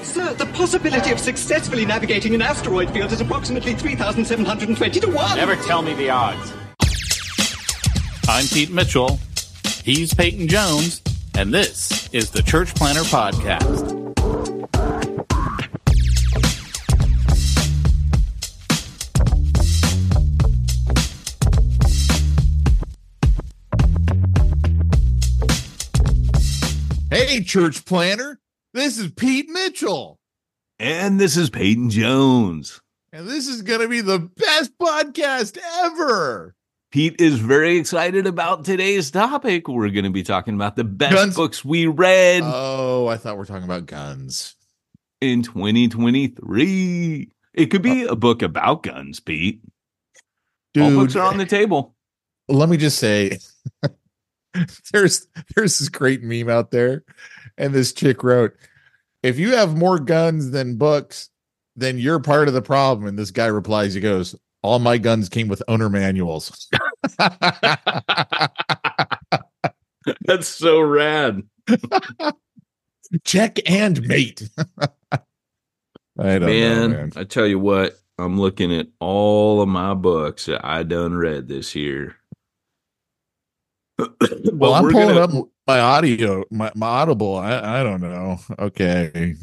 Sir, the possibility of successfully navigating an asteroid field is approximately 3,720 to 1. Never tell me the odds. I'm Pete Mitchell. He's Peyton Jones, and this is the Church Planter Podcast. Hey, Church Planter. This is Pete Mitchell. And this is Peyton Jones. And this is going to be the best podcast ever. Pete is very excited about today's topic. We're going to be talking about the best guns. books we read. Oh, I thought we are talking about guns. In 2023. It could be uh, a book about guns, Pete. Dude, All books are on the table. Let me just say there's there's this great meme out there and this chick wrote, "If you have more guns than books, then you're part of the problem." And this guy replies, he goes, all my guns came with owner manuals. That's so rad. Check and mate. I don't man, know, man. I tell you what, I'm looking at all of my books that I done read this year. well, I'm pulling gonna... up my audio, my, my audible. I, I don't know. Okay.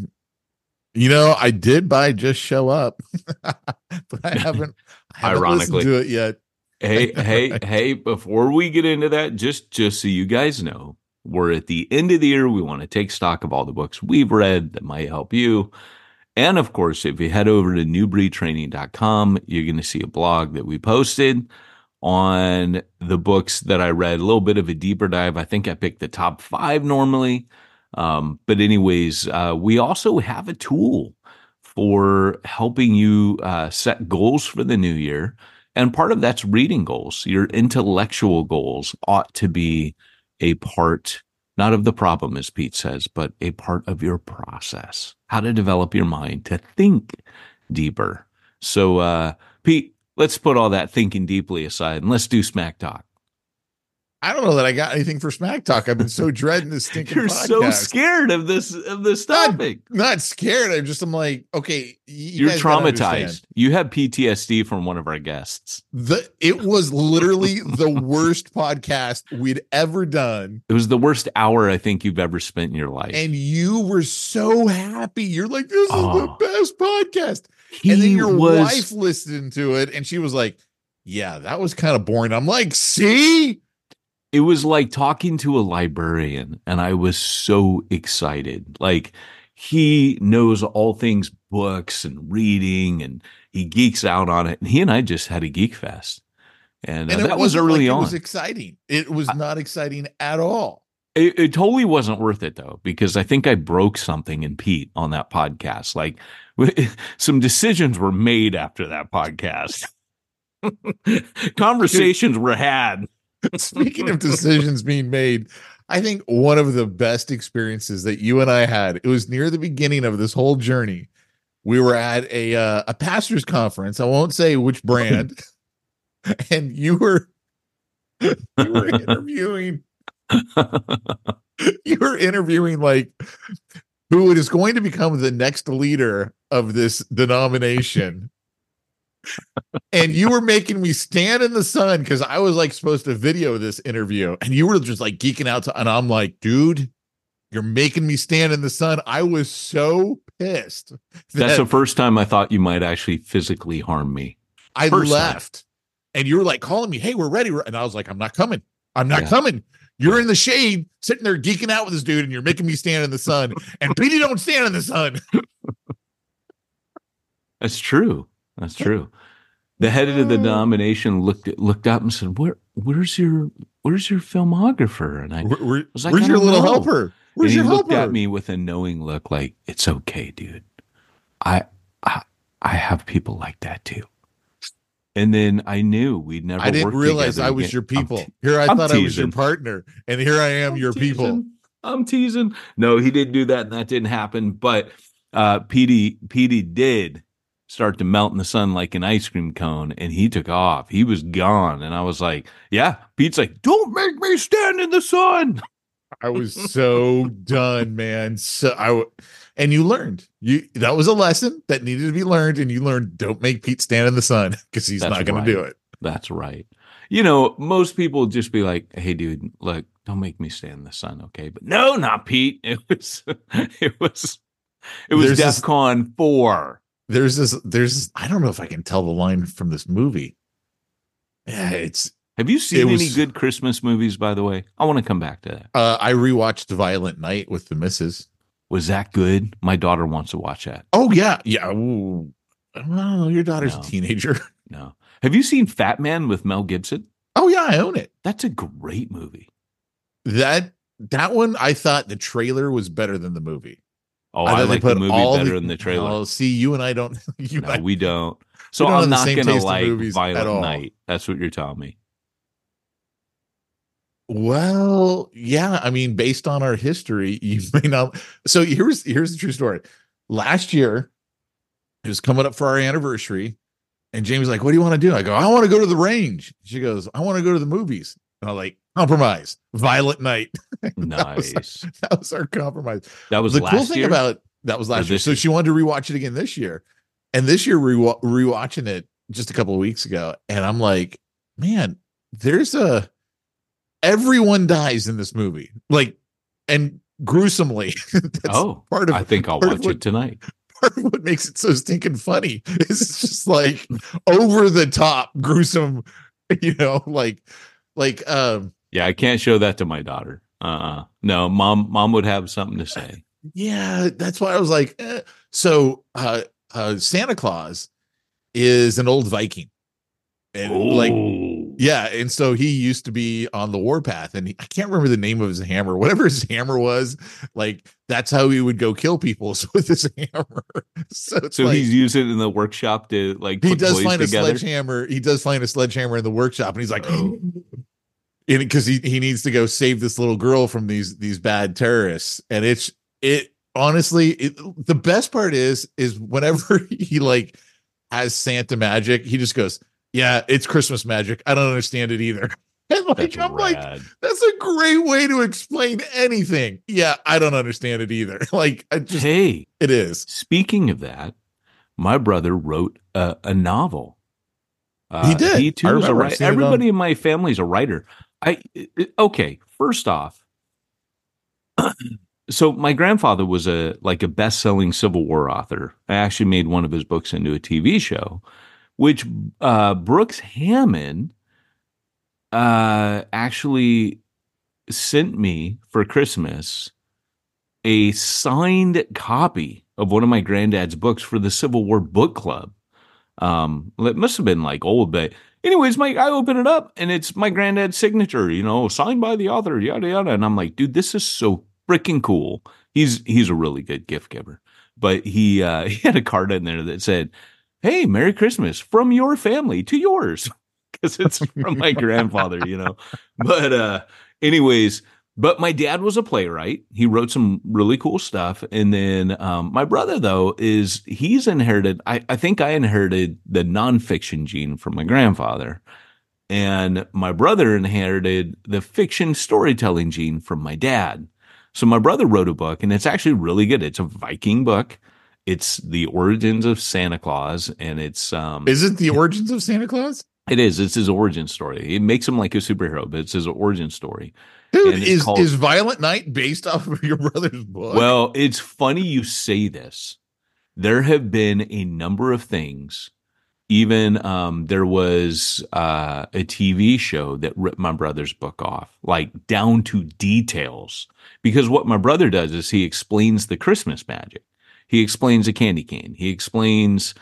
You know, I did buy just show up, but I haven't, I haven't ironically to it yet. hey, hey, hey! Before we get into that, just just so you guys know, we're at the end of the year. We want to take stock of all the books we've read that might help you. And of course, if you head over to newbreedtraining.com, you're going to see a blog that we posted on the books that I read. A little bit of a deeper dive. I think I picked the top five normally. Um, but anyways, uh, we also have a tool for helping you uh, set goals for the new year. And part of that's reading goals. Your intellectual goals ought to be a part, not of the problem, as Pete says, but a part of your process. How to develop your mind to think deeper. So, uh, Pete, let's put all that thinking deeply aside and let's do smack talk. I don't know that I got anything for smack talk. I've been so dreading this stinking. You're podcast. so scared of this of this topic. Not, not scared. I'm just. I'm like, okay. You are traumatized. You have PTSD from one of our guests. The it was literally the worst podcast we'd ever done. It was the worst hour I think you've ever spent in your life. And you were so happy. You're like, this oh. is the best podcast. He and then your was... wife listened to it, and she was like, "Yeah, that was kind of boring." I'm like, "See." it was like talking to a librarian and I was so excited. Like he knows all things books and reading and he geeks out on it. And he and I just had a geek fest. And, uh, and that was early like on. It was exciting. It was not exciting at all. It, it, totally wasn't worth it though, because I think I broke something in Pete on that podcast. Like some decisions were made after that podcast. Conversations were had Speaking of decisions being made, I think one of the best experiences that you and I had, it was near the beginning of this whole journey. We were at a uh, a pastors conference. I won't say which brand. and you were you were interviewing you were interviewing like who is going to become the next leader of this denomination. and you were making me stand in the sun because I was like supposed to video this interview, and you were just like geeking out. To, and I'm like, dude, you're making me stand in the sun. I was so pissed. That's the first time I thought you might actually physically harm me. I First left, time. and you were like calling me, "Hey, we're ready," and I was like, "I'm not coming. I'm not Yeah. coming." You're in the shade, sitting there geeking out with this dude, and you're making me stand in the sun. And Petey don't stand in the sun. That's true. That's true. The head of the mm. denomination looked at, looked up and said, "Where where's your where's your filmographer?" And I Where- was like, where's "I your little know." helper? Where's and he looked helper? at me with a knowing look, like it's okay, dude. I I I have people like that too. And then I knew we'd never. I didn't realize I was again. your people. te- Here I I'm thought I was your partner, and here I am, I'm your people. I'm teasing. No, he didn't do that, and that didn't happen. But uh, Petey Petey did start to melt in the sun like an ice cream cone, and he took off. He was gone, and I was like, "Yeah." Pete's like, "Don't make me stand in the sun." I was so done, man. So I and you learned you that was a lesson that needed to be learned, and you learned don't make Pete stand in the sun because he's That's not going right. to do it. That's right. You know, most people just be like, "Hey, dude, look, don't make me stand in the sun, okay?" But no, not Pete. It was, it was, it was There's this- DefCon four. There's this. There's this, I don't know if I can tell the line from this movie. Yeah, it's. Have you seen It any good Christmas movies? By the way, I want to come back to that. Uh, I rewatched Violent Night with the missus. Was that good? My daughter wants to watch that. Oh yeah, yeah. Ooh. Well, your daughter's No. a teenager. No. Have you seen Fat Man with Mel Gibson? Oh yeah, I own it. That's a great movie. That that one, I thought the trailer was better than the movie. Oh, I I, like the movie better the- than the trailer. Oh, see, you and I don't. You no, I, we don't. So don't I'm not gonna taste in like Violent. Night. That's what you're telling me. Well, yeah. I mean, based on our history, you may not. So here's here's the true story. Last year, it was coming up for our anniversary, and Jamie's like, "What do you want to do?" I go, "I want to go to the range." She goes, "I want to go to the movies." And I'm like, "Compromise, Violent Night." That was- Nice. that was our compromise. That was the last cool thing year? about that was last year. So she wanted to rewatch it again this year, and this year re rewatching it just a couple of weeks ago, and I'm like, man, there's a everyone dies in this movie, like, and gruesomely. That's oh, part of I think I'll watch what- it tonight. part of what makes it so stinking funny is it's just like over the top gruesome, you know, like like um Yeah, I can't show that to my daughter. Uh, no, mom, mom would have something to say. Yeah, that's why I was like, eh. so uh, uh Santa Claus is an old Viking. And like Oh. Yeah, and so he used to be on the warpath, and he, I can't remember the name of his hammer. Whatever his hammer was, like that's how he would go kill people is with his hammer. So it's so like, he's using it in the workshop to like he does find a sledgehammer. He does find a sledgehammer in the workshop, and he's like, oh. because he he needs to go save this little girl from these these bad terrorists. And it's it honestly, it, the best part is is whenever he like has Santa magic, he just goes, "Yeah, it's Christmas magic. I don't understand it either." And like That's I'm like, that's a great way to explain anything. Yeah, I don't understand it either. Like, I just hey, it is. speaking of that, my brother wrote a, a novel. Uh, He did. He too is a writer. seen it on- Everybody in my family is a writer. I it- okay. First off, so my grandfather was a like a best-selling Civil War author. I actually made one of his books into a TV show, which uh, Brooks Hammond uh, actually sent me for Christmas a signed copy of one of my granddad's books for the Civil War Book Club. Um, it must have been like old, but anyways, Mike, I open it up and it's my granddad's signature, you know, signed by the author, yada yada. And I'm like, dude, this is so freaking cool. He's he's a really good gift giver. But he uh he had a card in there that said, Hey, Merry Christmas from your family to yours. Because it's from my grandfather, you know. But uh anyways, but my dad was a playwright. He wrote some really cool stuff. And then um, my brother, though, is he's inherited, I, I think I inherited the nonfiction gene from my grandfather. And my brother inherited the fiction storytelling gene from my dad. So my brother wrote a book and it's actually really good. It's a Viking book. It's the origins of Santa Claus and it's um Is it the origins of Santa Claus? it is it's his origin story. It makes him like a superhero, but it's his origin story. Dude, is called- is Violent Night based off of your brother's book? Well, it's funny you say this. There have been a number of things. Even um, there was uh, a TV show that ripped my brother's book off, like down to details. Because what my brother does is he explains the Christmas magic. He explains a candy cane. He explains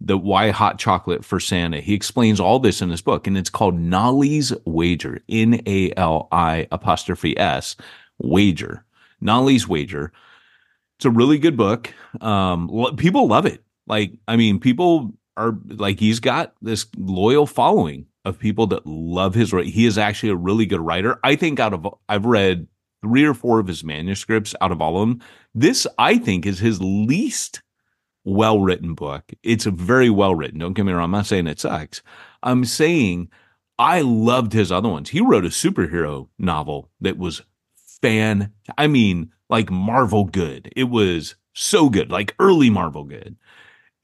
the why hot chocolate for Santa. He explains all this in his book, and it's called Nali's Wager. N A L I apostrophe S wager. Nali's Wager. It's a really good book. Um, lo- people love it. Like, I mean, people are like, he's got this loyal following of people that love his. He is actually a really good writer. I think out of, I've read three or four of his manuscripts out of all of them. This, I think, is his least well written book. It's very well written. Don't get me wrong. I'm not saying it sucks. I'm saying I loved his other ones. He wrote a superhero novel that was fan. I mean, like Marvel good. It was so good, like early Marvel good,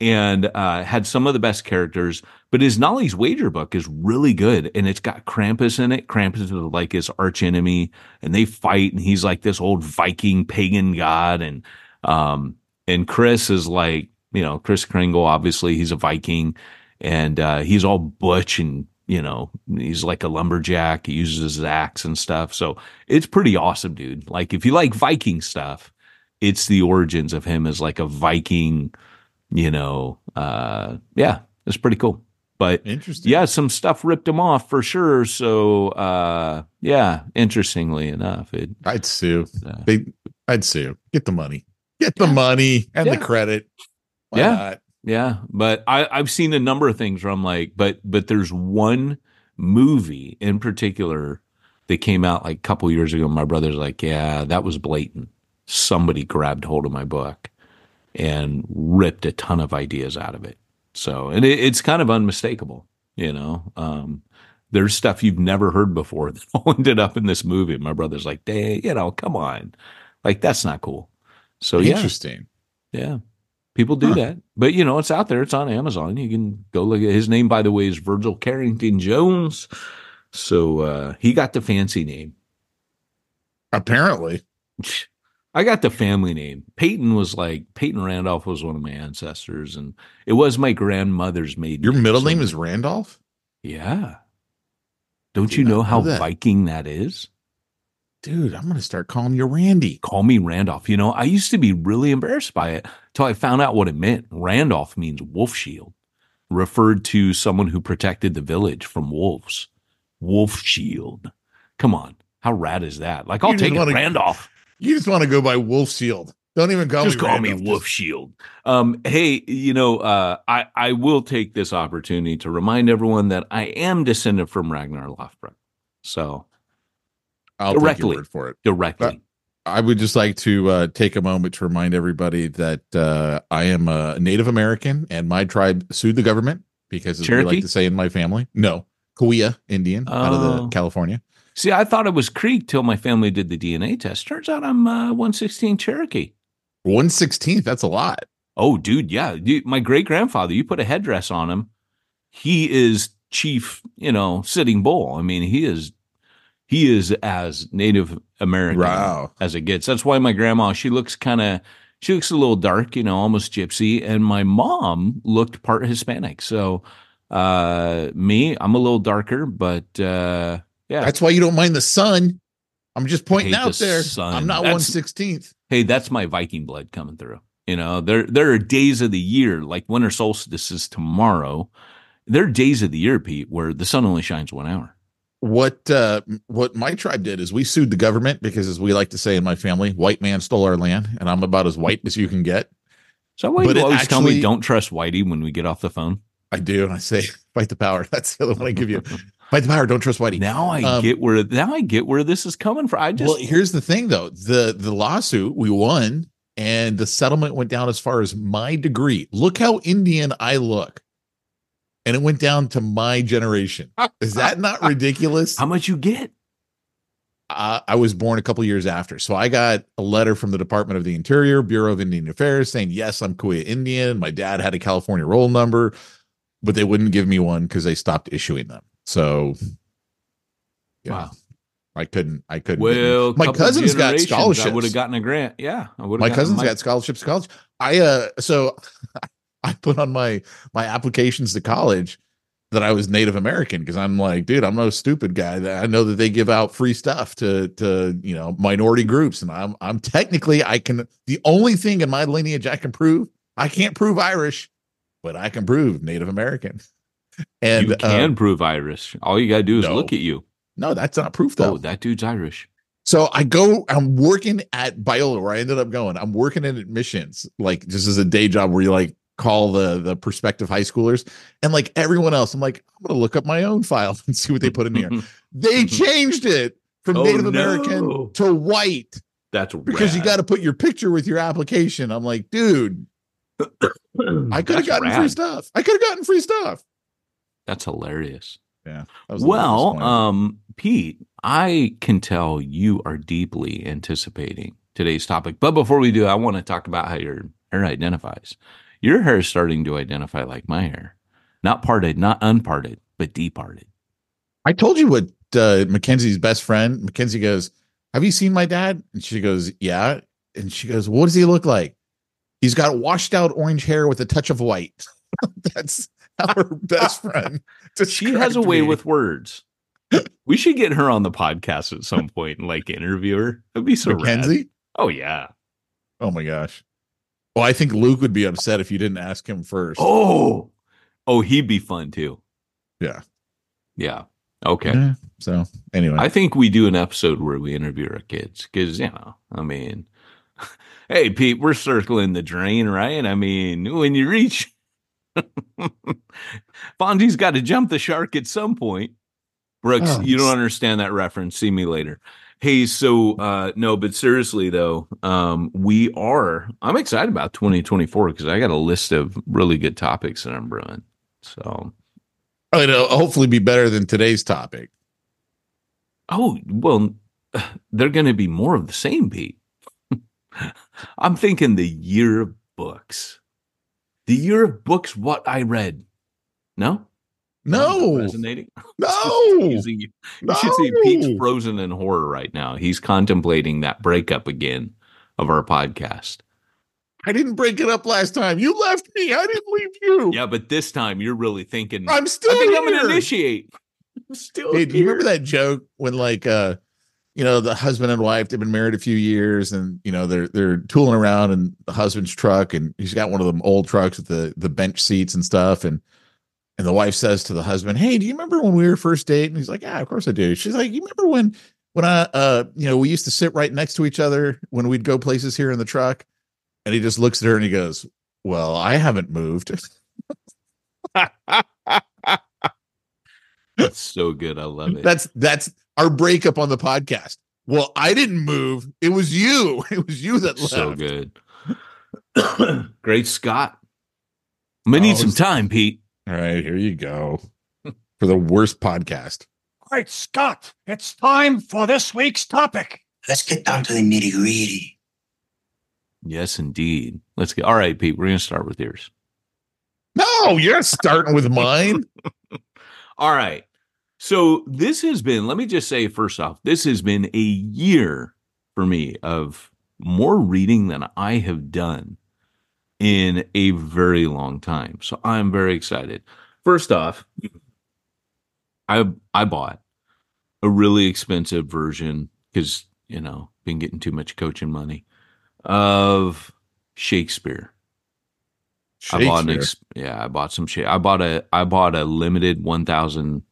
and uh, had some of the best characters. But his Nali's Wager book is really good, and it's got Krampus in it. Krampus is like his arch enemy, and they fight, and he's like this old Viking pagan god, and um, and Chris is like, you know, Chris Kringle. Obviously, he's a Viking, and uh, he's all butch and you know, he's like a lumberjack. He uses his axe and stuff. So it's pretty awesome, dude. Like if you like Viking stuff, it's the origins of him as like a Viking, you know, uh, yeah, it's pretty cool. But Interesting. yeah, some stuff ripped him off for sure. So, uh, yeah, interestingly enough, it, I'd sue. uh, They, I'd sue. Get the money. Get the money and Yeah. the credit. Why Yeah. not? Yeah, but I, I've seen a number of things where I'm like, but but there's one movie in particular that came out like a couple years ago. My brother's like, yeah, that was blatant. Somebody grabbed hold of my book and ripped a ton of ideas out of it. So, and it, it's kind of unmistakable, you know. Um, there's stuff you've never heard before that all ended up in this movie. My brother's like, dang, you know, come on, like that's not cool. So yeah, Interesting. yeah. People do Huh. that. But you know, it's out there. It's on Amazon. You can go look at his name, by the way, is Virgil Carrington Jones. So uh he got the fancy name. Apparently. I got the family name. Peyton was like Peyton Randolph was one of my ancestors, and it was my grandmother's maiden. Your middle name is Randolph? Yeah. Don't you know know how that. Viking that is? Dude, I'm going to start calling you Randy. Call me Randolph. You know, I used to be really embarrassed by it until I found out what it meant. Randolph means wolf shield, referred to someone who protected the village from wolves. Wolf shield. Come on. How rad is that? Like, I'll You take it, wanna- Randolph. You just want to go by Wolf Shield. Don't even call Just me call me. Wolf Shield. Um, hey, you know, uh, I, I will take this opportunity to remind everyone that I am descended from Ragnar Lothbrok. So I'll take directly. your word for it. directly. I would just like to uh, take a moment to remind everybody that uh, I am a Native American and my tribe sued the government because, as we like to say in my family, no, Cahuilla Indian out of the Oh. California. See, I thought it was Creek till my family did the DNA test. Turns out I'm uh, 116 Cherokee. One sixteenth. That's a lot. Oh, dude, yeah. Dude, my great grandfather, you put a headdress on him, he is chief, you know, sitting bull. I mean, he is he is as Native American Wow. as it gets. That's why my grandma, she looks kind of she looks a little dark, you know, almost gypsy, and my mom looked part Hispanic. So uh me, I'm a little darker, but uh yeah. That's why you don't mind the sun. I'm just pointing out the there. sun. I'm not one sixteenth. hey, that's my Viking blood coming through. You know, there there are days of the year, like winter solstice is tomorrow. There are days of the year, Pete, where the sun only shines one hour. What uh, what my tribe did is we sued the government because, as we like to say in my family, white man stole our land, and I'm about as white as you can get. So why But you always tell me don't trust Whitey when we get off the phone? I do, and I say, fight the power. That's the other one I give you. Fight the power. Don't trust Whitey. Now I Um, get where now I get where this is coming from. I just well, here's the thing, though the the lawsuit we won, and the settlement went down as far as my degree. Look how Indian I look. and it went down to my generation. Is that not ridiculous? How much you get? I was born a couple years after. So I got a letter from the Department of the Interior, Bureau of Indian Affairs saying, yes, I'm Cahuilla Indian. My dad had a California roll number, but they wouldn't give me one because they stopped issuing them. So, yeah, Wow. I couldn't, I couldn't. Well, my cousin's got scholarships. I would have gotten a grant. Yeah, I would. my cousin's got scholarships to college. I, uh, so I put on my, my applications to college that I was Native American because I'm like, dude, I'm no stupid guy. That I know that they give out free stuff to to you know minority groups, and I'm I'm technically I can the only thing in my lineage I can prove I can't prove Irish, but I can prove Native American. And you can um, prove Irish. All you gotta do is no. look at you. no, that's not proof though. Oh, that dude's Irish. So I go, I'm working at Biola where I ended up going. I'm working in admissions, like just as a day job where you like call the the prospective high schoolers and like everyone else. I'm like, I'm gonna look up my own file and see what they put in here. they changed it from Oh, Native no. American to white That's because you got to put your picture with your application. I'm like, dude, I could have gotten free stuff. I could have gotten free stuff. That's hilarious. Yeah. Well, um, Pete, I can tell you are deeply anticipating today's topic. But before we do, I want to talk about how your hair identifies. Your hair is starting to identify like my hair. Not parted, not unparted, but departed. I told you what uh, Mackenzie's best friend, Mackenzie goes, Have you seen my dad? And she goes, Yeah. And she goes, What does he look like? He's got washed out orange hair with a touch of white. That's her best friend. She has a way me. with words. We should get her on the podcast at some point and like interview her. It'd be so rad. Oh yeah. Oh my gosh. Well, I think Luke would be upset if you didn't ask him first. Oh, oh, he'd be fun too. Yeah. Yeah. Okay. Yeah, So anyway, I think we do an episode where we interview our kids because, you know, I mean, hey, Pete, we're circling the drain, right? I mean, when you reach, Fonzie's got to jump the shark at some point. Brooks, Oh, you don't understand that reference. See me later. Hey, so uh no, but seriously though, um we are I'm excited about 2024 because I got a list of really good topics that I'm brewing. So it'll hopefully be better than today's topic. Oh, well, they're going to be more of the same, Pete. I'm thinking the year of books. The year of books, what I read. No? No, Resonating? no, Using you. You should see Pete's frozen in horror right now. He's contemplating that breakup again of our podcast. I didn't break it up last time. You left me. I didn't leave you. Yeah, but this time you're really thinking, I'm still I think here. I'm going to initiate. I'm still Hey, do you remember that joke when like uh you know the husband and wife they've been married a few years and you know they're they're tooling around in the husband's truck and he's got one of them old trucks with the the bench seats and stuff and and the wife says to the husband, "Hey, do you remember when we were first dating?" He's like, "Yeah, of course I do." She's like, "You remember when when I uh you know we used to sit right next to each other when we'd go places here in the truck?" And he just looks at her and he goes, "Well, I haven't moved." That's so good. I love it. That's that's our breakup on the podcast. Well, I didn't move. It was you. It was you that left. so good. Great Scott. I'm gonna need Oh, some time, Pete. All right, here you go. For the worst podcast. Great Scott, it's time for this week's topic. Let's get down to the nitty gritty. Yes, indeed. Let's get all right, Pete. We're gonna start with yours. No, you're starting with mine. All right. So this has been, let me just say first off, this has been a year for me of more reading than I have done in a very long time. So I'm very excited. First off, I I bought a really expensive version because, you know, been getting too much coaching money of Shakespeare. I bought an Shakespeare. ex- yeah, I bought some shit. I bought a I bought a limited 1000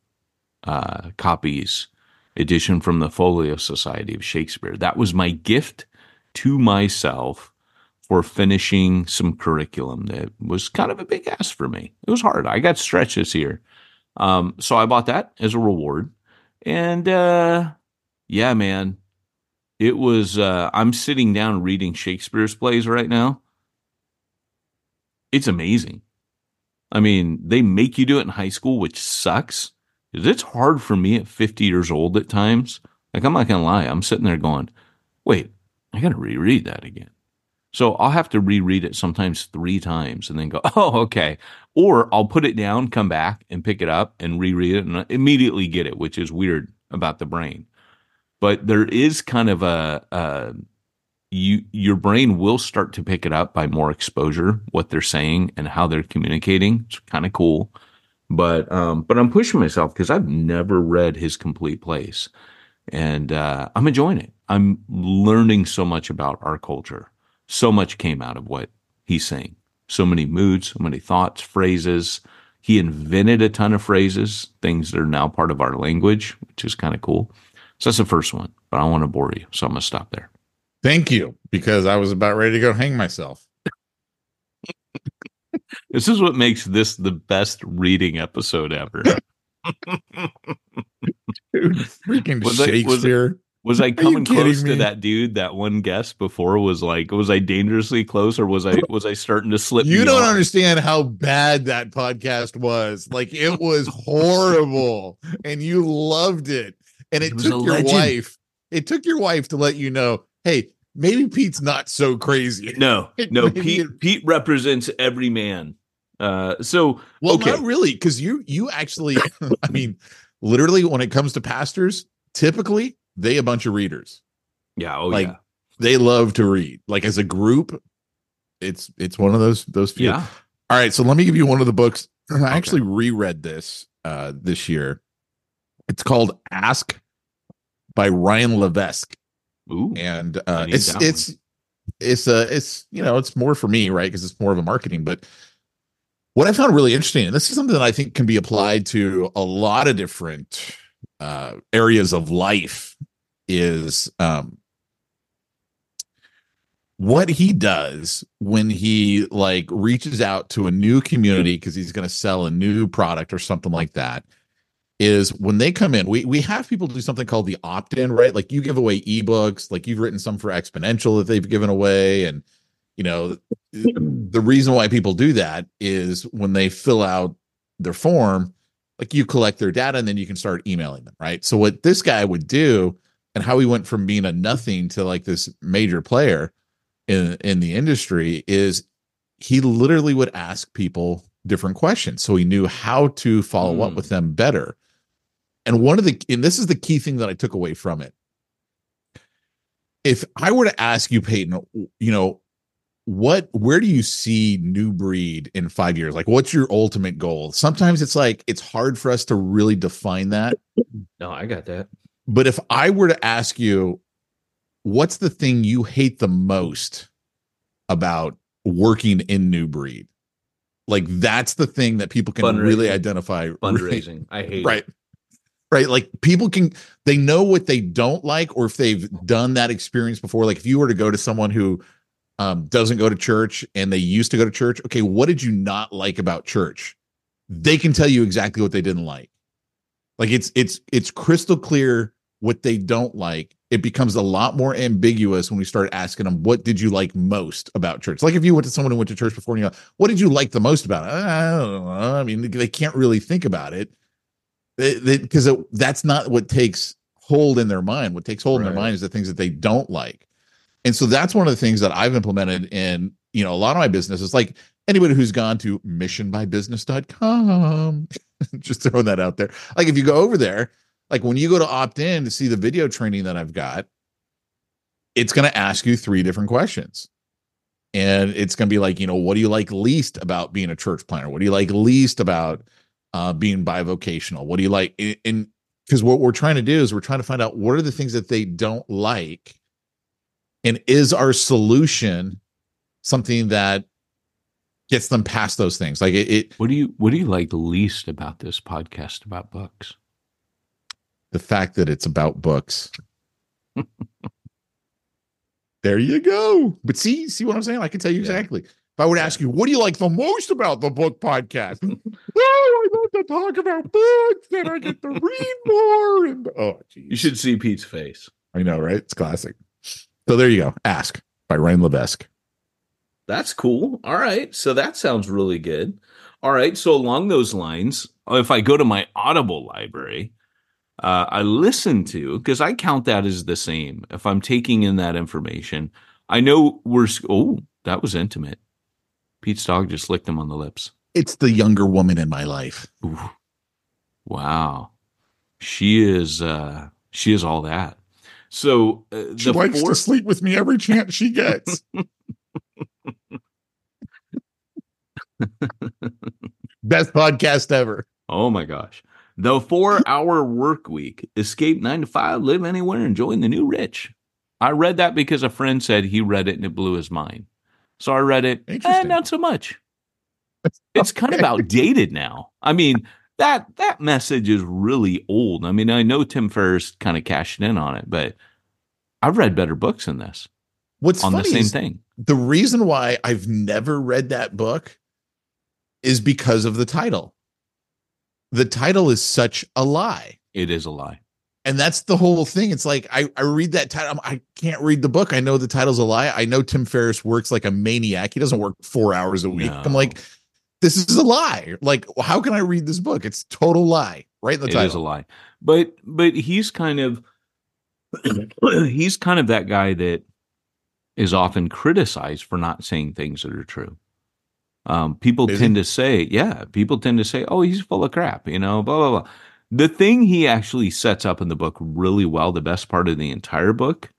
uh copies edition from the Folio Society of Shakespeare. That was my gift to myself for finishing some curriculum that was kind of a big ask for me. It was hard. I got stretched this year. Um so I bought that as a reward. And uh yeah, man. It was uh I'm sitting down reading Shakespeare's plays right now it's amazing. I mean, they make you do it in high school, which sucks. 'Cause It's hard for me at 50 years old at times. Like, I'm not going to lie. I'm sitting there going, wait, I got to reread that again. So I'll have to reread it sometimes three times and then go, oh, okay. Or I'll put it down, come back and pick it up and reread it and immediately get it, which is weird about the brain. But there is kind of a, a you your brain will start to pick it up by more exposure, what they're saying and how they're communicating. It's kind of cool. But um, but I'm pushing myself because I've never read his complete place, and uh, I'm enjoying it. I'm learning so much about our culture. So much came out of what he's saying. So many moods, so many thoughts, phrases. He invented a ton of phrases, things that are now part of our language, which is kind of cool. So that's the first one, but I don't want to bore you, so I'm gonna stop there. Thank you, because I was about ready to go hang myself. This is what makes this the best reading episode ever. Dude, freaking Was I- was I- Was I coming close me? to that dude? That one guest before was like, was I dangerously close, or was I was I starting to slip? you don't beyond? understand how bad that podcast was. Like it was horrible, and you loved it. And it, It took your legend. wife. It took your wife to let you know, hey, maybe Pete's not so crazy. No, no. Pete it- Pete represents every man. Uh, so Well, okay, not really, because you you actually, I mean, literally, when it comes to pastors, typically they a bunch of readers. yeah, oh like yeah, they love to read. Like as a group, it's it's one of those those few. yeah. All right, so let me give you one of the books. I actually reread this uh this year. It's called Ask by Ryan Levesque. Ooh, And uh it's it's it's uh it's you know, it's more for me, right? Because it's more of a marketing, but what I found really interesting, and this is something that I think can be applied to a lot of different uh areas of life, is um what he does when he like reaches out to a new community because he's going to sell a new product or something like that is when they come in we we have people do something called the opt-in right? Like you give away ebooks like you've written some for exponential that they've given away and you know the reason why people do that is when they fill out their form like you collect their data and then you can start emailing them right? So what this guy would do and how he went from being a nothing to like this major player in in the industry is he literally would ask people different questions. So he knew how to follow up Mm. with them better and one of the and this is the key thing that i took away from it if i were to ask you peyton you know what where do you see new breed in five years like what's your ultimate goal sometimes it's like it's hard for us to really define that no, I got that. but if I were to ask you, what's the thing you hate the most about working in New Breed? Like that's the thing that people can really identify. Fundraising, I hate Right. it. Right. Like people can they know what they don't like, or if they've done that experience before. Like if you were to go to someone who um, doesn't go to church and they used to go to church, okay, what did you not like about church? They can tell you exactly what they didn't like. Like it's it's it's crystal clear what they don't like. It becomes a lot more ambiguous when we start asking them, "What did you like most about church?" Like if you went to someone who went to church before, and you go, "What did you like the most about it?" I. I mean, they can't really think about it because that's not what takes hold in their mind. What takes hold in their mind is the things that they don't like, and so that's one of the things that I've implemented in you know a lot of my businesses. Like anybody who's gone to missionbybusiness.com, just throwing that out there. Like if you go over there, like when you go to opt in to see the video training that I've got, it's going to ask you three different questions. And it's going to be like, you know, what do you like least about being a church planter? What do you like least about uh, being bivocational? What do you like? And because what we're trying to do is we're trying to find out what are the things that they don't like. And is our solution something that gets them past those things? Like it, it What do you What do you like least about this podcast about books? the fact that it's about books. there you go. But see, see what I'm saying? I can tell you Yeah. exactly. I would ask you, what do you like the most about the book podcast? oh, I love to talk about books and I get to read more. And oh, geez. You should see Pete's face. I know, right? It's classic. So there you go. Ask by Ryan Levesque. That's cool. All right. So that sounds really good. All right. So along those lines, if I go to my Audible library, uh, I listen to because I count that as the same. If I'm taking in that information, I know we're. Oh, that was intimate. Pete's dog just licked him on the lips. It's the younger woman in my life. Ooh. Wow, she is. uh She is all that. So uh, she likes four- to sleep with me every chance she gets. Best podcast ever. Oh my gosh. The four hour work week. Escape nine to five, live anywhere, and join the new rich. I read that because a friend said he read it and it blew his mind. So I read it. Eh, not so much. It's kind of outdated now. I mean, that that message is really old. I mean, I know Tim Ferriss kind of cashed in on it, but I've read better books than this. What's on the same thing? The reason why I've never read that book is because of the title. The title is such a lie. It is a lie. And that's the whole thing. It's like I, I read that title. I can't read the book. I know the title's a lie. I know Tim Ferriss works like a maniac. He doesn't work four hours a week. No. I'm like, this is a lie. Like, how can I read this book? It's total lie. Right in the it title. It is a lie. But but he's kind of he's kind of that guy that is often criticized for not saying things that are true. Um, people is tend he? to say, yeah, people tend to say, oh, he's full of crap, you know, blah, blah, blah. The thing he actually sets up in the book really well, the best part of the entire book,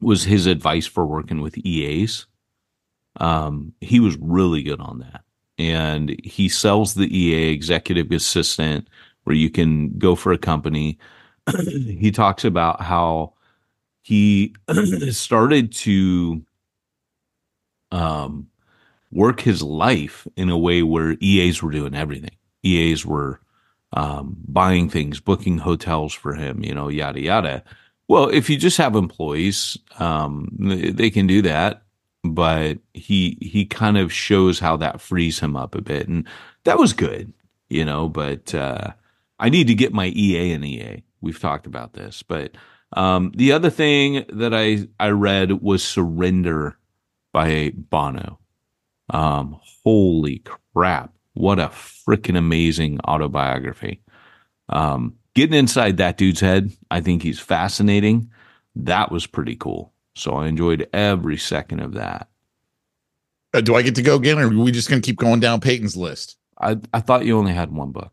was his advice for working with EAs. Um, he was really good on that. And he sells the EA executive assistant where you can go for a company. he talks about how he started to um, work his life in a way where EAs were doing everything. EAs were um, buying things, booking hotels for him, you know, yada yada. Well, if you just have employees, um, they can do that, but he he kind of shows how that frees him up a bit, and that was good, you know. But uh, I need to get my EA and EA. We've talked about this, but um, the other thing that I I read was Surrender by Bono. Um, holy crap. What a freaking amazing autobiography. Um, getting inside that dude's head, I think he's fascinating. That was pretty cool. So I enjoyed every second of that. Uh, do I get to go again, or are we just going to keep going down Peyton's list? I, I thought you only had one book.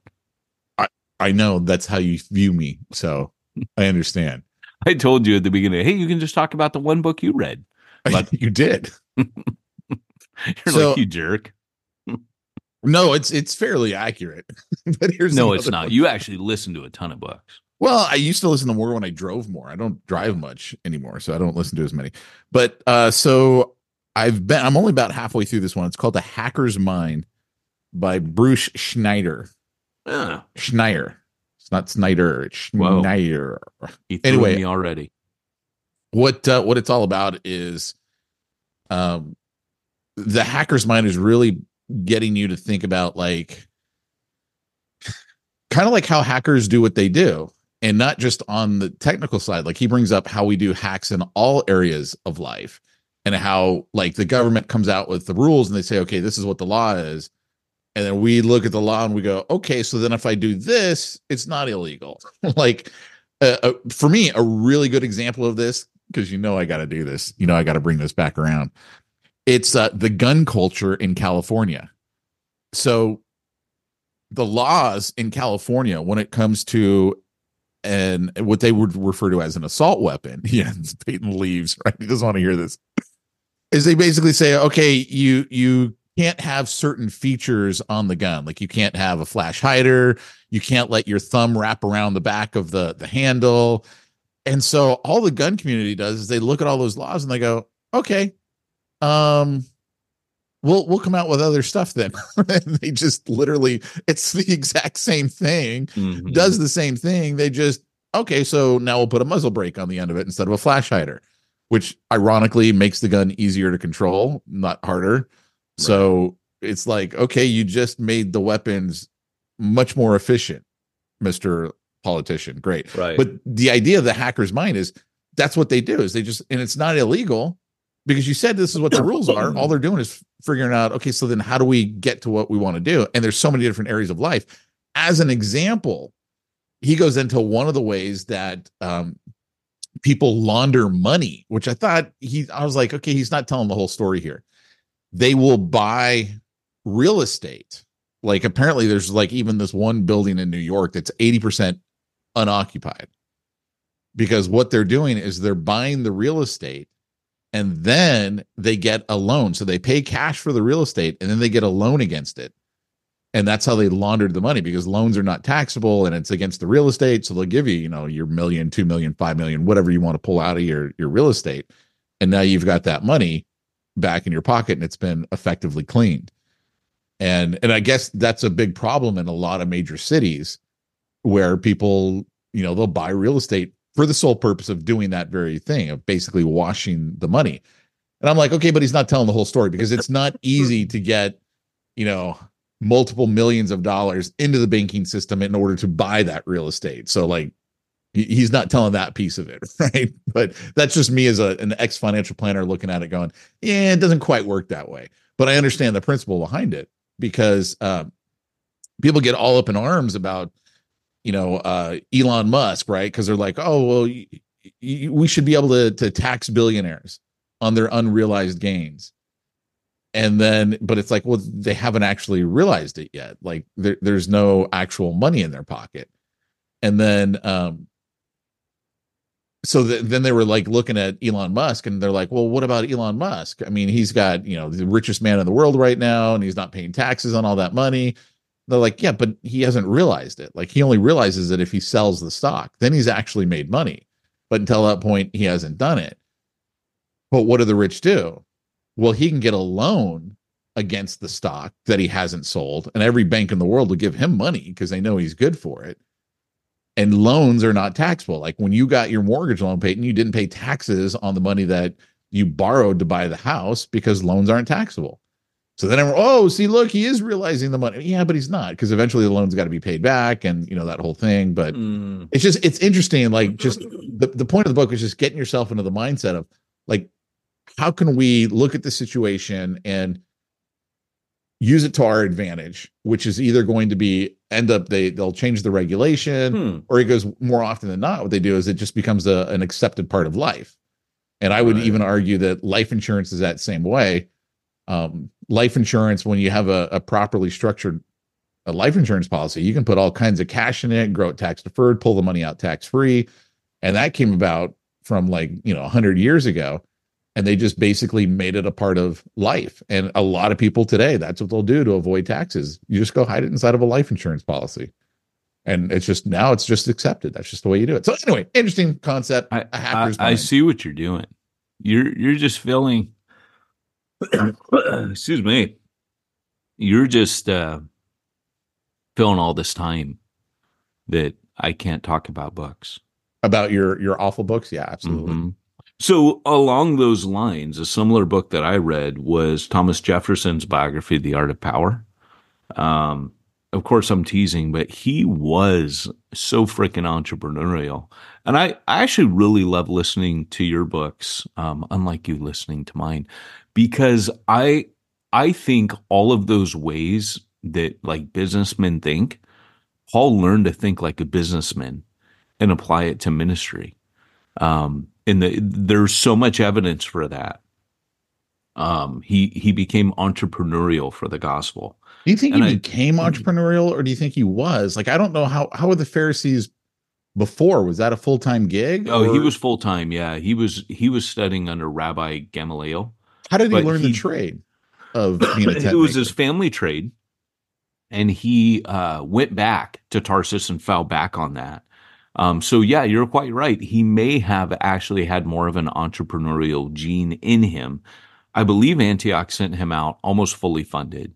I, I know that's how you view me. So I understand. I told you at the beginning, hey, you can just talk about the one book you read. But you did. You're so, like you jerk. No, it's it's fairly accurate. but here's no, it's not. Book. You actually listen to a ton of books. Well, I used to listen to more when I drove more. I don't drive much anymore, so I don't listen to as many. But uh so I've been I'm only about halfway through this one. It's called The Hacker's Mind by Bruce Schneider. Yeah. Schneider. It's not Snyder, it's Schneider. anyway, me already. What uh, what it's all about is um the hacker's mind is really getting you to think about like kind of like how hackers do what they do and not just on the technical side. Like he brings up how we do hacks in all areas of life and how like the government comes out with the rules and they say okay this is what the law is. And then we look at the law and we go okay so then if i do this it's not illegal. Like uh, uh, for me a really good example of this because you know i got to do this. You know i got to bring this back around it's uh, the gun culture in California. So the laws in California when it comes to and what they would refer to as an assault weapon. Yeah, Peyton leaves, right? He doesn't want to hear this. Is they basically say, okay, you you can't have certain features on the gun. Like you can't have a flash hider, you can't let your thumb wrap around the back of the the handle. And so all the gun community does is they look at all those laws and they go, okay, um we'll we'll come out with other stuff then. They just literally it's the exact same thing mm-hmm. does the same thing. They just okay so now we'll put a muzzle brake on the end of it instead of a flash hider which ironically makes the gun easier to control not harder. Right. so it's like okay you just made the weapons much more efficient mr politician. Great. Right. But the idea of the hacker's mind is that's what they do is they just and it's not illegal because you said this is what the rules are. All they're doing is figuring out, okay, so then how do we get to what we want to do? And there's so many different areas of life. As an example, he goes into one of the ways that um, people launder money, which I thought he, I was like, okay, he's not telling the whole story here. They will buy real estate. Like apparently there's like even this one building in New York that's 80% unoccupied because what they're doing is they're buying the real estate and then they get a loan. So they pay cash for the real estate and then they get a loan against it. And that's how they laundered the money because loans are not taxable and it's against the real estate. So they'll give you, you know, your million, two million, five million, whatever you want to pull out of your, your real estate. And now you've got that money back in your pocket and it's been effectively cleaned. And and I guess that's a big problem in a lot of major cities where people, you know, they'll buy real estate for the sole purpose of doing that very thing of basically washing the money. And I'm like, okay, but he's not telling the whole story because it's not easy to get, you know, multiple millions of dollars into the banking system in order to buy that real estate. So like he's not telling that piece of it, right? But that's just me as a, an ex financial planner looking at it going, yeah, it doesn't quite work that way. But I understand the principle behind it because um, people get all up in arms about you know uh, Elon Musk, right? Because they're like, oh well, y- y- we should be able to to tax billionaires on their unrealized gains. And then, but it's like, well, they haven't actually realized it yet. Like, there, there's no actual money in their pocket. And then, um, so the, then they were like looking at Elon Musk and they're like, well, what about Elon Musk? I mean, he's got, you know, the richest man in the world right now and he's not paying taxes on all that money. They're like, yeah, but he hasn't realized it. Like he only realizes it if he sells the stock. Then he's actually made money. But until that point, he hasn't done it. But what do the rich do? Well, he can get a loan against the stock that he hasn't sold, and every bank in the world will give him money because they know he's good for it and loans are not taxable. Like when you got your mortgage loan paid and you didn't pay taxes on the money that you borrowed to buy the house because loans aren't taxable. So then I'm, oh, see, look, he is realizing the money. Yeah, but he's not because eventually the loan's got to be paid back and, you know, that whole thing. But mm. it's just, it's interesting. Like, just the, the point of the book is just getting yourself into the mindset of like, how can we look at the situation and use it to our advantage, which is either going to be end up they they'll change the regulation, hmm. or it goes more often than not. What they do is it just becomes a, an accepted part of life. And I would right. even argue that life insurance is that same way. Um, life insurance, when you have a, a properly structured a life insurance policy, you can put all kinds of cash in it, grow it tax deferred, pull the money out tax free, and that came about from like you know 100 years ago and they just basically made it a part of life. And a lot of people today, that's what they'll do to avoid taxes. You just go hide it inside of a life insurance policy. And it's just now it's just accepted. That's just the way you do it. So anyway, interesting concept. I, I, I see what you're doing. You're you're just feeling excuse me. You're just uh filling all this time that I can't talk about books. About your your awful books? Yeah, absolutely. Mm-hmm. So, along those lines, a similar book that I read was Thomas Jefferson's biography, The Art of Power. Um, of course, I'm teasing, but he was so freaking entrepreneurial. And I, I actually really love listening to your books, um, unlike you listening to mine, because I, I think all of those ways that like businessmen think, Paul learned to think like a businessman and apply it to ministry. Um, and the, there's so much evidence for that. Um, he he became entrepreneurial for the gospel. Do you think and he I, became entrepreneurial, or do you think he was? Like, I don't know how how were the Pharisees before? Was that a full time gig? Oh, or? he was full time. Yeah, he was he was studying under Rabbi Gamaliel. How did he learn he, the trade of being a It was his family trade, and he uh, went back to Tarsus and fell back on that. Um, so yeah, you're quite right. He may have actually had more of an entrepreneurial gene in him. I believe Antioch sent him out almost fully funded.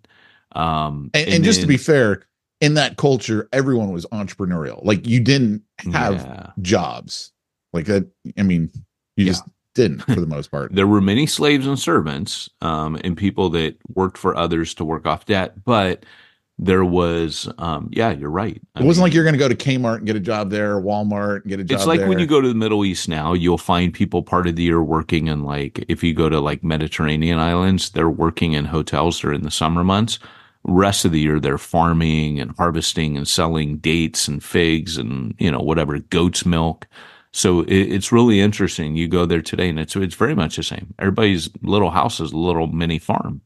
Um, and, and, and just then, to be fair, in that culture, everyone was entrepreneurial. Like you didn't have yeah. jobs like that. I mean, you yeah. just didn't for the most part. there were many slaves and servants, um, and people that worked for others to work off debt, but There was, um, yeah, you're right. I it wasn't mean, like you're going to go to Kmart and get a job there, Walmart and get a job. It's like when you go to the Middle East now, you'll find people part of the year working in like if you go to like Mediterranean islands, they're working in hotels during the summer months. Rest of the year they're farming and harvesting and selling dates and figs and you know whatever goat's milk. So it, it's really interesting. You go there today and it's it's very much the same. Everybody's little house is a little mini farm.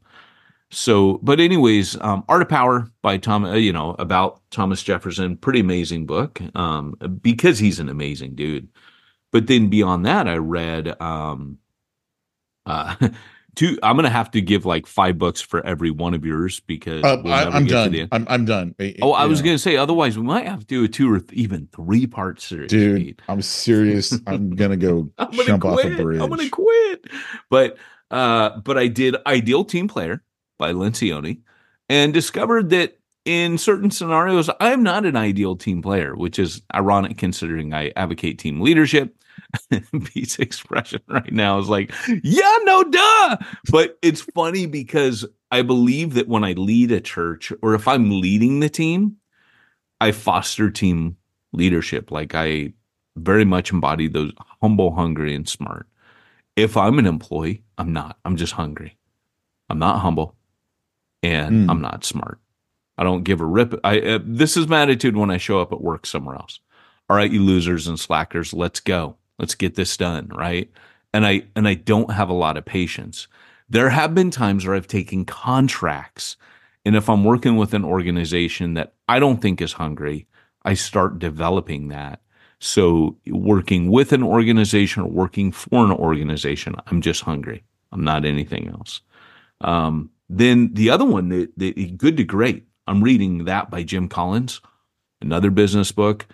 So, but anyways, um, Art of Power by Tom, uh, you know, about Thomas Jefferson, pretty amazing book, um, because he's an amazing dude. But then beyond that, I read, um, uh, two, I'm going to have to give like five bucks for every one of yours because Uh, we'll I, never I'm get to done. I'm I'm done. Oh, I was know. to say, otherwise we might have to do a two or th- even three part series. dude. I'm serious. I'm gonna go I'm gonna jump quit. off a bridge. I'm gonna quit. But uh, but I did Ideal Team Player by Lencioni and discovered that in certain scenarios I'm not an ideal team player, which is ironic considering I advocate team leadership. Pete's expression right now is like, yeah, no duh. But it's funny because I believe that when I lead a church or if I'm leading the team, I foster team leadership. Like I very much embody those humble, hungry, and smart. If I'm an employee, I'm not. I'm just hungry. I'm not humble, and Hmm. I'm not smart. I don't give a rip. I uh, this is my attitude when I show up at work somewhere else. All right, you losers and slackers, let's go. Let's get this done, right? And I and I don't have a lot of patience. There have been times where I've taken contracts, and if I'm working with an organization that I don't think is hungry, I start developing that. So working with an organization or working for an organization, I'm just hungry. I'm not anything else. Um, then the other one, the, the Good to Great, I'm reading that by Jim Collins, another business book,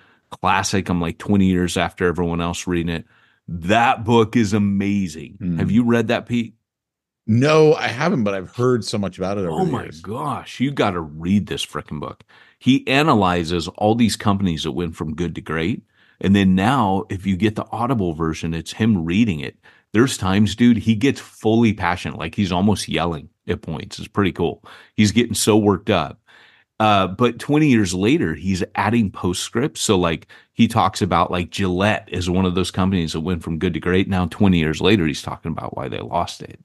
classic. I'm like 20 years after everyone else reading it. That book is amazing. Hmm. Have you read that, Pete? No, I haven't, but I've heard so much about it. Oh my years. gosh, you got to read this freaking book. He analyzes all these companies that went from good to great. And then now, if you get the Audible version, it's him reading it. There's times, dude, he gets fully passionate, like he's almost yelling at points. It's pretty cool. He's getting so worked up. Uh, but 20 years later, he's adding postscripts. So, like, he talks about like Gillette is one of those companies that went from good to great. Now, 20 years later, he's talking about why they lost it.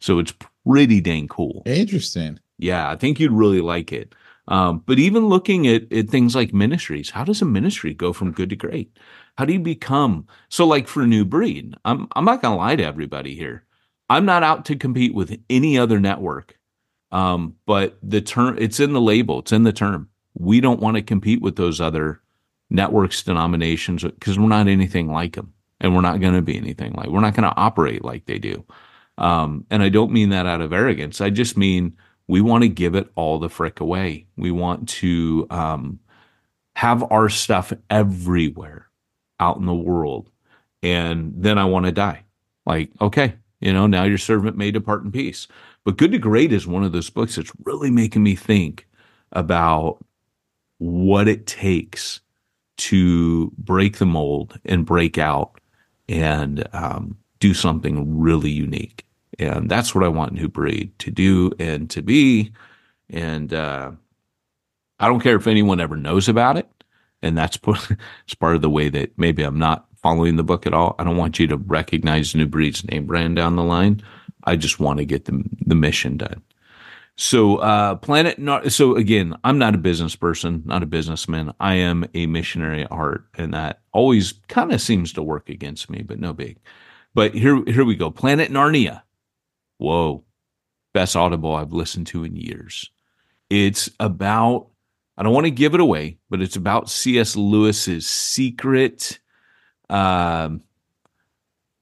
So, it's pretty dang cool. Interesting. Yeah, I think you'd really like it. Um, but even looking at, at things like ministries, how does a ministry go from good to great? How do you become so like for New Breed? I'm I'm not gonna lie to everybody here. I'm not out to compete with any other network. Um, but the term it's in the label, it's in the term. We don't want to compete with those other networks, denominations, because we're not anything like them, and we're not going to be anything like. We're not going to operate like they do. Um, and I don't mean that out of arrogance. I just mean we want to give it all the frick away. We want to um, have our stuff everywhere out in the world. And then I want to die. Like, okay, you know, now your servant may depart in peace. But Good to Great is one of those books that's really making me think about what it takes to break the mold and break out and um, do something really unique. And that's what I want New Breed to do and to be. And uh, I don't care if anyone ever knows about it. And that's part, it's part of the way that maybe I'm not following the book at all. I don't want you to recognize New Breed's name brand down the line. I just want to get the, the mission done. So, uh, Planet, Nar- so again, I'm not a business person, not a businessman. I am a missionary at heart, and that always kind of seems to work against me, but no big. But here, here we go. Planet Narnia. Whoa. Best audible I've listened to in years. It's about, I don't want to give it away, but it's about C.S. Lewis's secret um,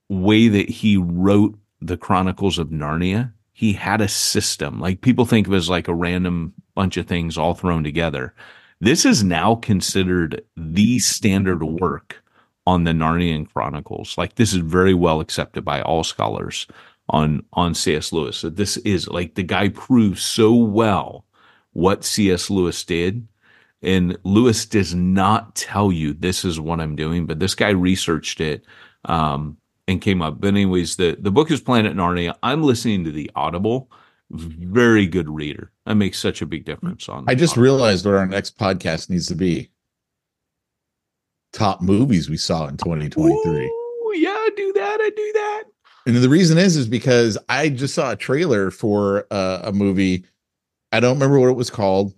way that he wrote the Chronicles of Narnia. He had a system. Like people think of as like a random bunch of things all thrown together. This is now considered the standard work on the Narnian Chronicles. Like this is very well accepted by all scholars on on C.S. Lewis. So this is like the guy proves so well what C.S. Lewis did. And Lewis does not tell you this is what I'm doing, but this guy researched it um, and came up. But anyways, the the book is Planet Narnia. I'm listening to the Audible, very good reader. That makes such a big difference on. I just on- realized what our next podcast needs to be. Top movies we saw in 2023. Ooh, yeah, do that. I do that. And the reason is is because I just saw a trailer for uh, a movie. I don't remember what it was called,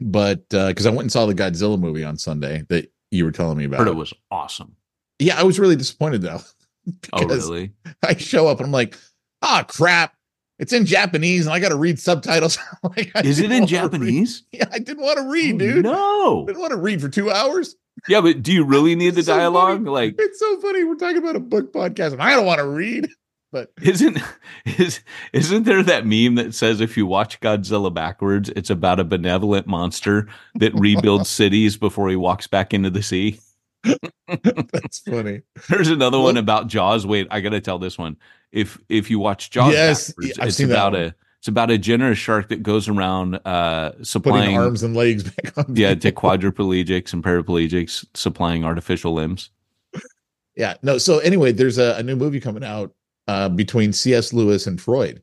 but because I went and saw the Godzilla movie on Sunday that you were telling me about. Heard it was awesome. yeah, I was really disappointed though. Oh, really? I show up and I'm like, ah, crap. It's in Japanese and I got to read subtitles. like, I Is it in read- Japanese? Yeah, I didn't want to read, Oh, dude. No. I didn't want to read for two hours. Yeah, but do you really need the so funny. dialogue? Like, It's so funny. We're talking about a book podcast and I don't want to read. But isn't is isn't there that meme that says if you watch Godzilla backwards, it's about a benevolent monster that rebuilds cities before he walks back into the sea? That's funny. There's another one about Jaws. Wait, I gotta tell this one. If if you watch Jaws, Yes, I've it's seen about a it's about a generous shark that goes around uh Putting supplying arms and legs back on. yeah to quadriplegics and paraplegics supplying artificial limbs. Yeah. No. So anyway, there's a, a new movie coming out uh, between C.S. Lewis and Freud.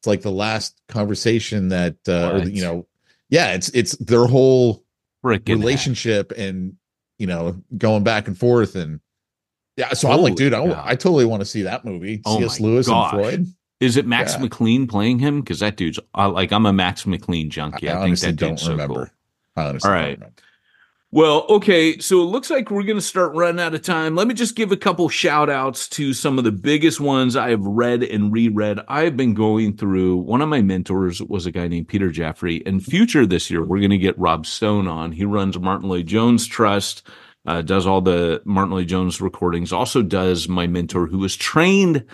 It's like the last conversation that, uh, or, you know, yeah, it's it's their whole Frickin' heck. relationship and you know going back and forth and yeah. So I'm like, dude, I. I totally want to see that movie. Oh C.S. Lewis gosh. and Freud. Is it Max Yeah. McLean playing him? Because that dude's I, like I'm a Max McLean junkie. I, I, think honestly that don't dude's so remember. cool. I honestly All don't remember. Well, okay, so it looks like we're going to start running out of time. Let me just give a couple shout outs to some of the biggest ones I have read and reread. I've been going through one of my mentors was a guy named Peter Jeffery. And future this year, we're going to get Rob Stone on. He runs Martyn Lloyd Jones Trust, uh, does all the Martyn Lloyd Jones recordings, also does my mentor who was trained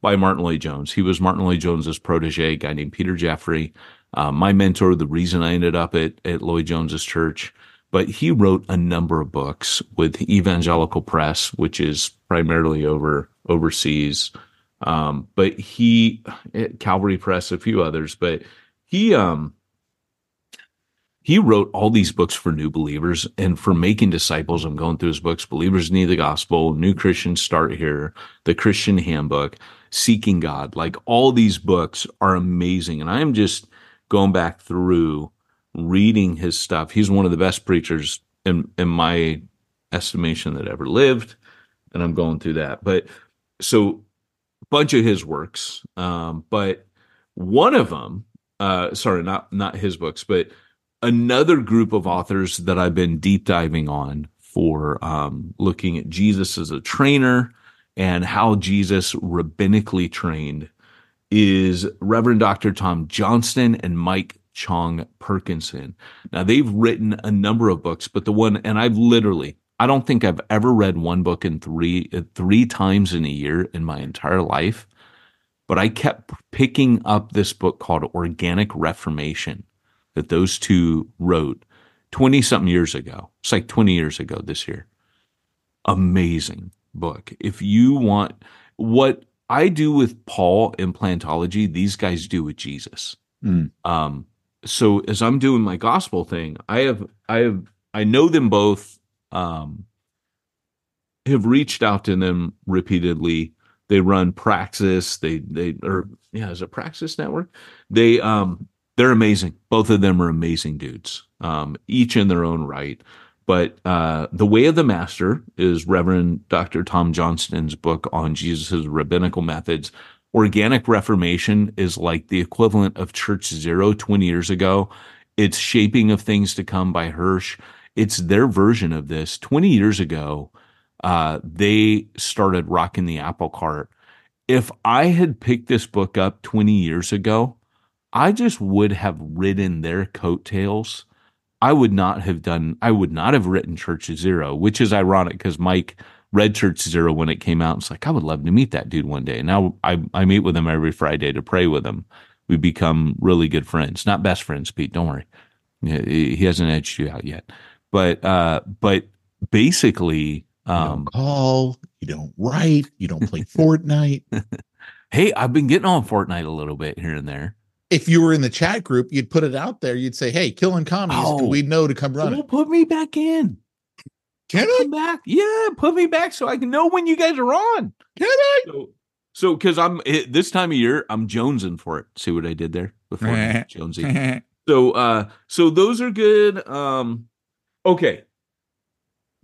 by Martyn Lloyd Jones. He was Martyn Lloyd Jones's protege, guy named Peter Jeffery. Uh, my mentor, the reason I ended up at, at Lloyd Jones's church but he wrote a number of books with Evangelical Press, which is primarily over overseas. Um, but he Calvary Press, a few others, but he um he wrote all these books for new believers and for making disciples. I'm going through his books, Believers Need the Gospel, New Christians Start Here, The Christian Handbook, Seeking God. Like all these books are amazing. And I am just going back through reading his stuff. He's one of the best preachers in in my estimation that ever lived, and I'm going through that. But so a bunch of his works, um, but one of them, uh, sorry, not not his books, but another group of authors that I've been deep diving on for um, looking at Jesus as a trainer and how Jesus rabbinically trained is Reverend Dr. Tom Johnston and Mike Chong Perkinson. Now they've written a number of books, but the one, and I've literally, I don't think I've ever read one book in three, uh, three times in a year in my entire life. But I kept picking up this book called Organic Reformation that those two wrote 20 something years ago. It's like 20 years ago this year. Amazing book. If you want what I do with Paul in plantology, these guys do with Jesus. Mm. Um, so as I'm doing my gospel thing, I have I have I know them both. Um, have reached out to them repeatedly. They run Praxis. They they or yeah, is it Praxis Network? They um they're amazing. Both of them are amazing dudes. Um, each in their own right. But uh, the Way of the Master is Reverend Dr. Tom Johnston's book on Jesus' rabbinical methods. Organic Reformation is like the equivalent of Church Zero 20 years ago. It's Shaping of Things to Come by Hirsch. It's their version of this. 20 years ago, uh, they started rocking the apple cart. If I had picked this book up 20 years ago, I just would have ridden their coattails. I would not have done, I would not have written Church Zero, which is ironic because Mike read Church Zero when it came out. It's like, I would love to meet that dude one day. And now I, I meet with him every Friday to pray with him. We become really good friends, not best friends, Pete. Don't worry. He hasn't edged you out yet. But, uh, but basically, You don't um, call, you don't write, you don't play Fortnite. hey, I've been getting on Fortnite a little bit here and there. If you were in the chat group, you'd put it out there. You'd say, "Hey, killing commies," Oh. we'd know to come run Well, it. put me back in. Can I? Come back. Yeah, put me back so I can know when you guys are on. Can I? So, So, because I'm it, this time of year, I'm jonesing for it. See what I did there before Jonesy. So, uh, so those are good. Um, okay.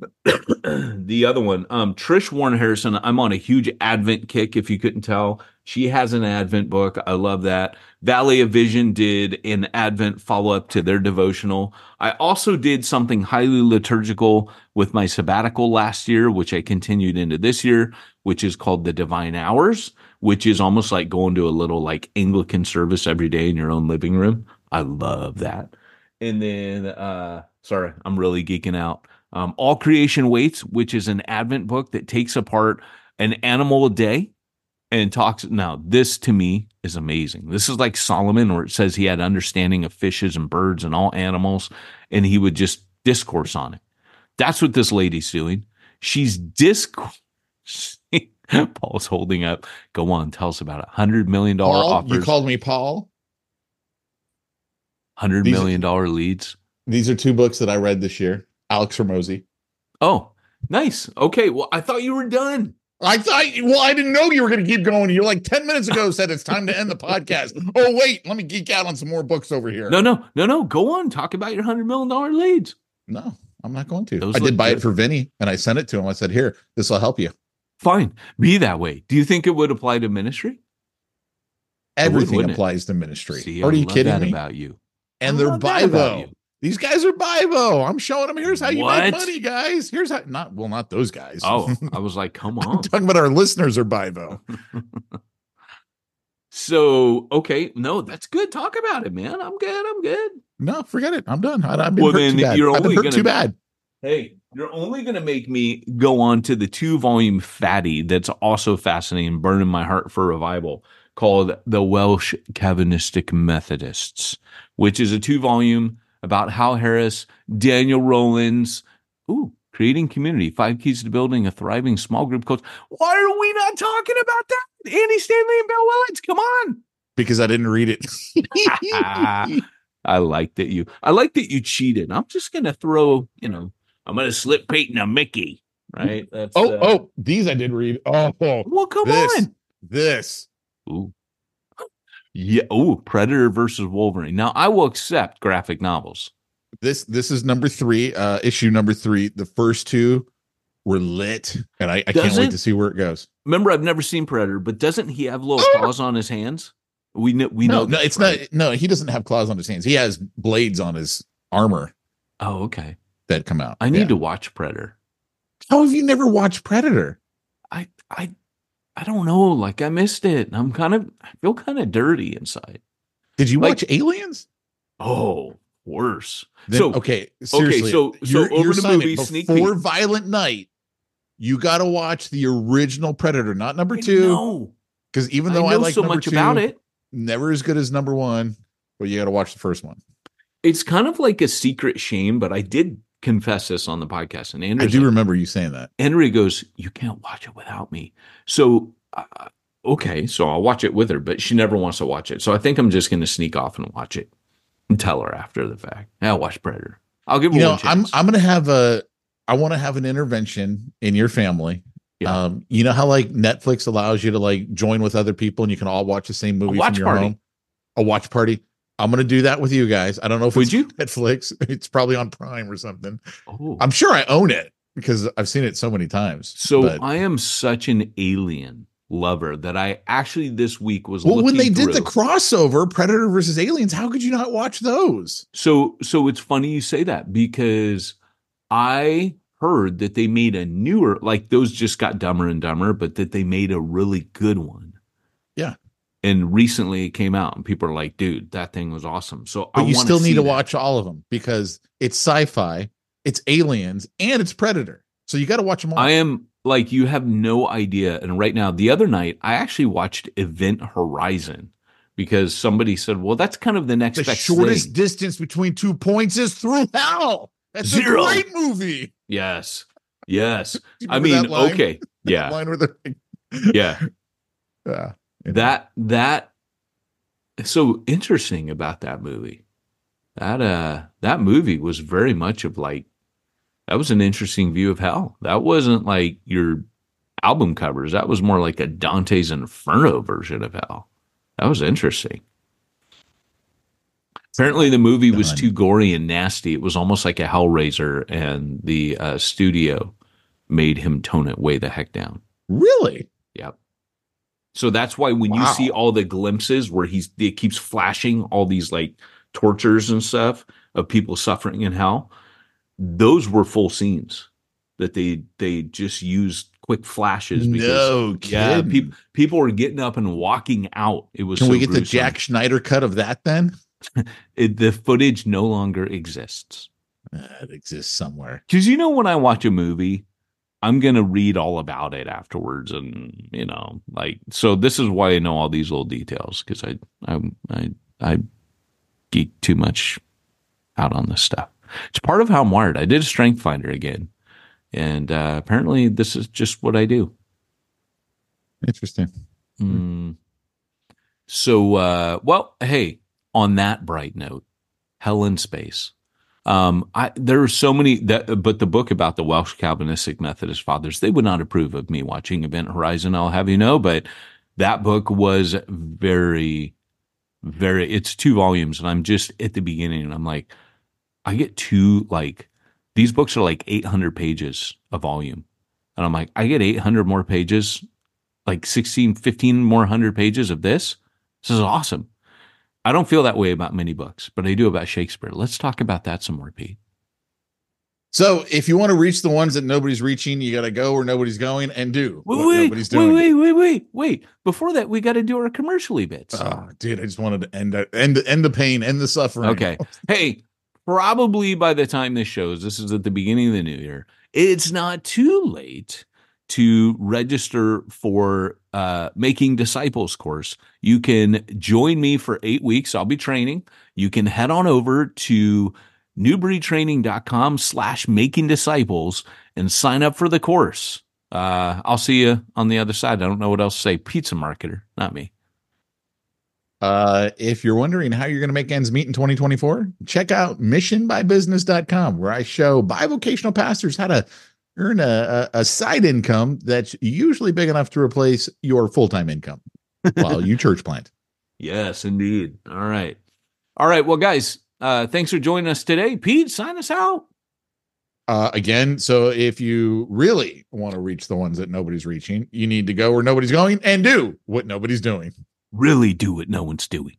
the other one, um, Trish Warren Harrison. I'm on a huge Advent kick. If you couldn't tell, she has an Advent book. I love that. Valley of Vision did an Advent follow up to their devotional. I also did something highly liturgical with my sabbatical last year, which I continued into this year, which is called the Divine Hours, which is almost like going to a little like Anglican service every day in your own living room. I love that. And then, uh, sorry, I'm really geeking out. Um, All Creation Waits, which is an Advent book that takes apart an animal a day and talks. Now, this to me is amazing. This is like Solomon, where it says he had understanding of fishes and birds and all animals, and he would just discourse on it. That's what this lady's doing. She's discourse. Paul's holding up. Go on, tell us about it. Hundred million dollar offers. you called me Paul. Hundred million dollar leads. These are two books that I read this year. Alex Hormozi. Oh, nice. Okay. Well, I thought you were done. I thought, well, I didn't know you were going to keep going. You like 10 minutes ago said it's time to end the podcast. Oh, wait, let me geek out on some more books over here. No, no, no, no. Go on. Talk about your hundred million dollar leads. No, I'm not going to. Those I did buy good. it for Vinny and I sent it to him. I said, here, this will help you. Fine. Be that way. Do you think it would apply to ministry? It Everything wouldn't it? applies to ministry. See, Are you kidding me? about you. and I they're love that about you. Bivo. These guys are Bivo. I'm showing them. Here's how you What? make money, guys. Here's how, not, well, not those guys. Oh, I was like, come on. talking about our listeners are Bivo. So, okay, no, that's good. Talk about it, man. I'm good. I'm good. No, forget it. I'm done. I, I've been Well, hurt then too bad. you're I've been only hurt gonna- too bad. Hey, you're only going to make me go on to the two volume fatty that's also fascinating, burning my heart for revival, called The Welsh Calvinistic Methodists, which is a two volume about Howell Harris, Daniel Rowlands, ooh, creating community, five keys to building a thriving small group culture. Why are we not talking about that? Andy Stanley and Bill Willits, come on. Because I didn't read it. I like that you. I like that you cheated. I'm just gonna throw. You know, I'm gonna slip Peyton a Mickey. Right. That's. oh, uh, oh, these I did read. Oh, Well, come this, on. this. Ooh. Yeah. Oh, Predator versus Wolverine. Now, I will accept graphic novels. this this is number three uh issue number three the first two were lit and i, I can't wait to see where it goes Remember, I've never seen Predator, but doesn't he have little claws on his hands? We know. We no know. no it's right? not no he doesn't have claws on his hands he has blades on his armor Oh, okay. that come out I need Yeah. to watch Predator. how have you never watched predator I. I. I don't know. Like I missed it. I'm kind of. I feel kind of dirty inside. did you Like- watch aliens Oh, worse. Then- so okay seriously so- so your, over your the movie, sneak before peek. violent night you got to watch the original predator not number two because even though i, know like so much two, about it. never as good as number one but you got to watch the first one It's kind of like a secret shame, but I did confess this on the podcast, and i Andrew, do remember you saying that Henry goes, "You can't watch it without me." So, uh, okay, so I'll watch it with her, but she never wants to watch it. So I think I'm just going to sneak off and watch it and tell her after the fact. I'll watch Predator. I'll give her you know i'm i'm gonna have a i want to have an intervention in your family Yeah. um you know how like netflix allows you to like join with other people and you can all watch the same movie watch from your party. home a watch party i'm gonna do that with you guys i don't know if Would it's you? netflix it's probably on prime or something oh. i'm sure i own it because i've seen it so many times so but- I am such an alien lover that I actually this week was well when they did the crossover predator versus aliens how could you not watch those So so it's funny you say that because I heard that they made a newer like those just got dumber and dumber, but that they made a really good one. Yeah. And recently it came out and people are like, dude, that thing was awesome. So but I you still need to that. watch all of them because it's sci-fi it's aliens and it's predator so you got to watch them all I am like you have no idea. And right now, the other night, I actually watched Event Horizon because somebody said, Well, that's kind of the next the shortest thing. distance between two points is through hell. That's Zero. a great movie. Yes. Yes. I mean, okay. Yeah. line where they're like, Yeah. yeah. That that so interesting about that movie that uh that movie was very much of like that was an interesting view of hell that wasn't like your album covers. That was more like a Dante's Inferno version of hell. That was interesting. Apparently, the movie was too gory and nasty. It was almost like a Hellraiser, and the uh, studio made him tone it way the heck down. Really? So that's why when you see all the glimpses where he's it keeps flashing all these like tortures and stuff of people suffering in hell, those were full scenes that they they just used quick flashes because No yeah, people people were getting up and walking out. It was Can so we get the. Zack Snyder cut of that then? It, the footage no longer exists. Uh, it exists somewhere. Because you know, when I watch a movie, I'm gonna read all about it afterwards, and you know, like so. This is why I know all these little details because I I I I geek too much out on this stuff. It's part of how I'm wired. I did a Strength Finder again, and uh, apparently this is just what I do. Interesting. Mm. So, uh, well, hey, on that bright note, Hell in Space. Um, I, there are so many that, but the book about the Welsh Calvinistic Methodist fathers, they would not approve of me watching Event Horizon. I'll have you know, but that book was very, very, it's two volumes and I'm just at the beginning and I'm like, I get two, like, these books are like 800 pages a volume. And I'm like, I get 800 more pages like 16, 15 more hundred pages of this. This is awesome. I don't feel that way about many books, but I do about Shakespeare. Let's talk about that some more, Pete. So if you want to reach the ones that nobody's reaching, you got to go where nobody's going and do Wait, what wait, nobody's doing. wait, wait, wait, wait, wait. Before that, we got to do our commercially bits. Oh, dude, I just wanted to end end end the pain, end the suffering. Okay. Hey, probably by the time this shows, this is at the beginning of the new year. It's not too late to register for uh, making disciples course. You can join me for eight weeks. I'll be training. You can head on over to newbreedtraining.com slash making disciples and sign up for the course. Uh, I'll see you on the other side. I don't know what else to say. Pizza marketer, not me. Uh, if you're wondering how you're going to make ends meet in 2024, check out missionbybusiness.com, where I show bivocational pastors how to earn a, a, a side income that's usually big enough to replace your full time income while you church plant. Yes, indeed. All right. All right. Well, guys, uh, thanks for joining us today. Pete, sign us out. Uh, again, so if you really want to reach the ones that nobody's reaching, you need to go where nobody's going and do what nobody's doing. Really do what no one's doing.